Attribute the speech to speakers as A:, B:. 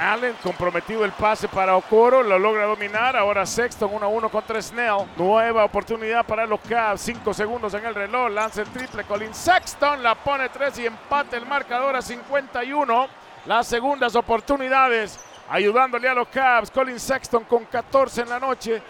A: Allen comprometido el pase para Okoro, lo logra dominar. Ahora Sexton 1 1 contra Snell. Nueva oportunidad para los Cavs. 5 segundos en el reloj. Lanza el triple. Colin Sexton la pone 3 y empate el marcador a 51. Las segundas oportunidades ayudándole a los Cavs. Colin Sexton con 14 en la noche.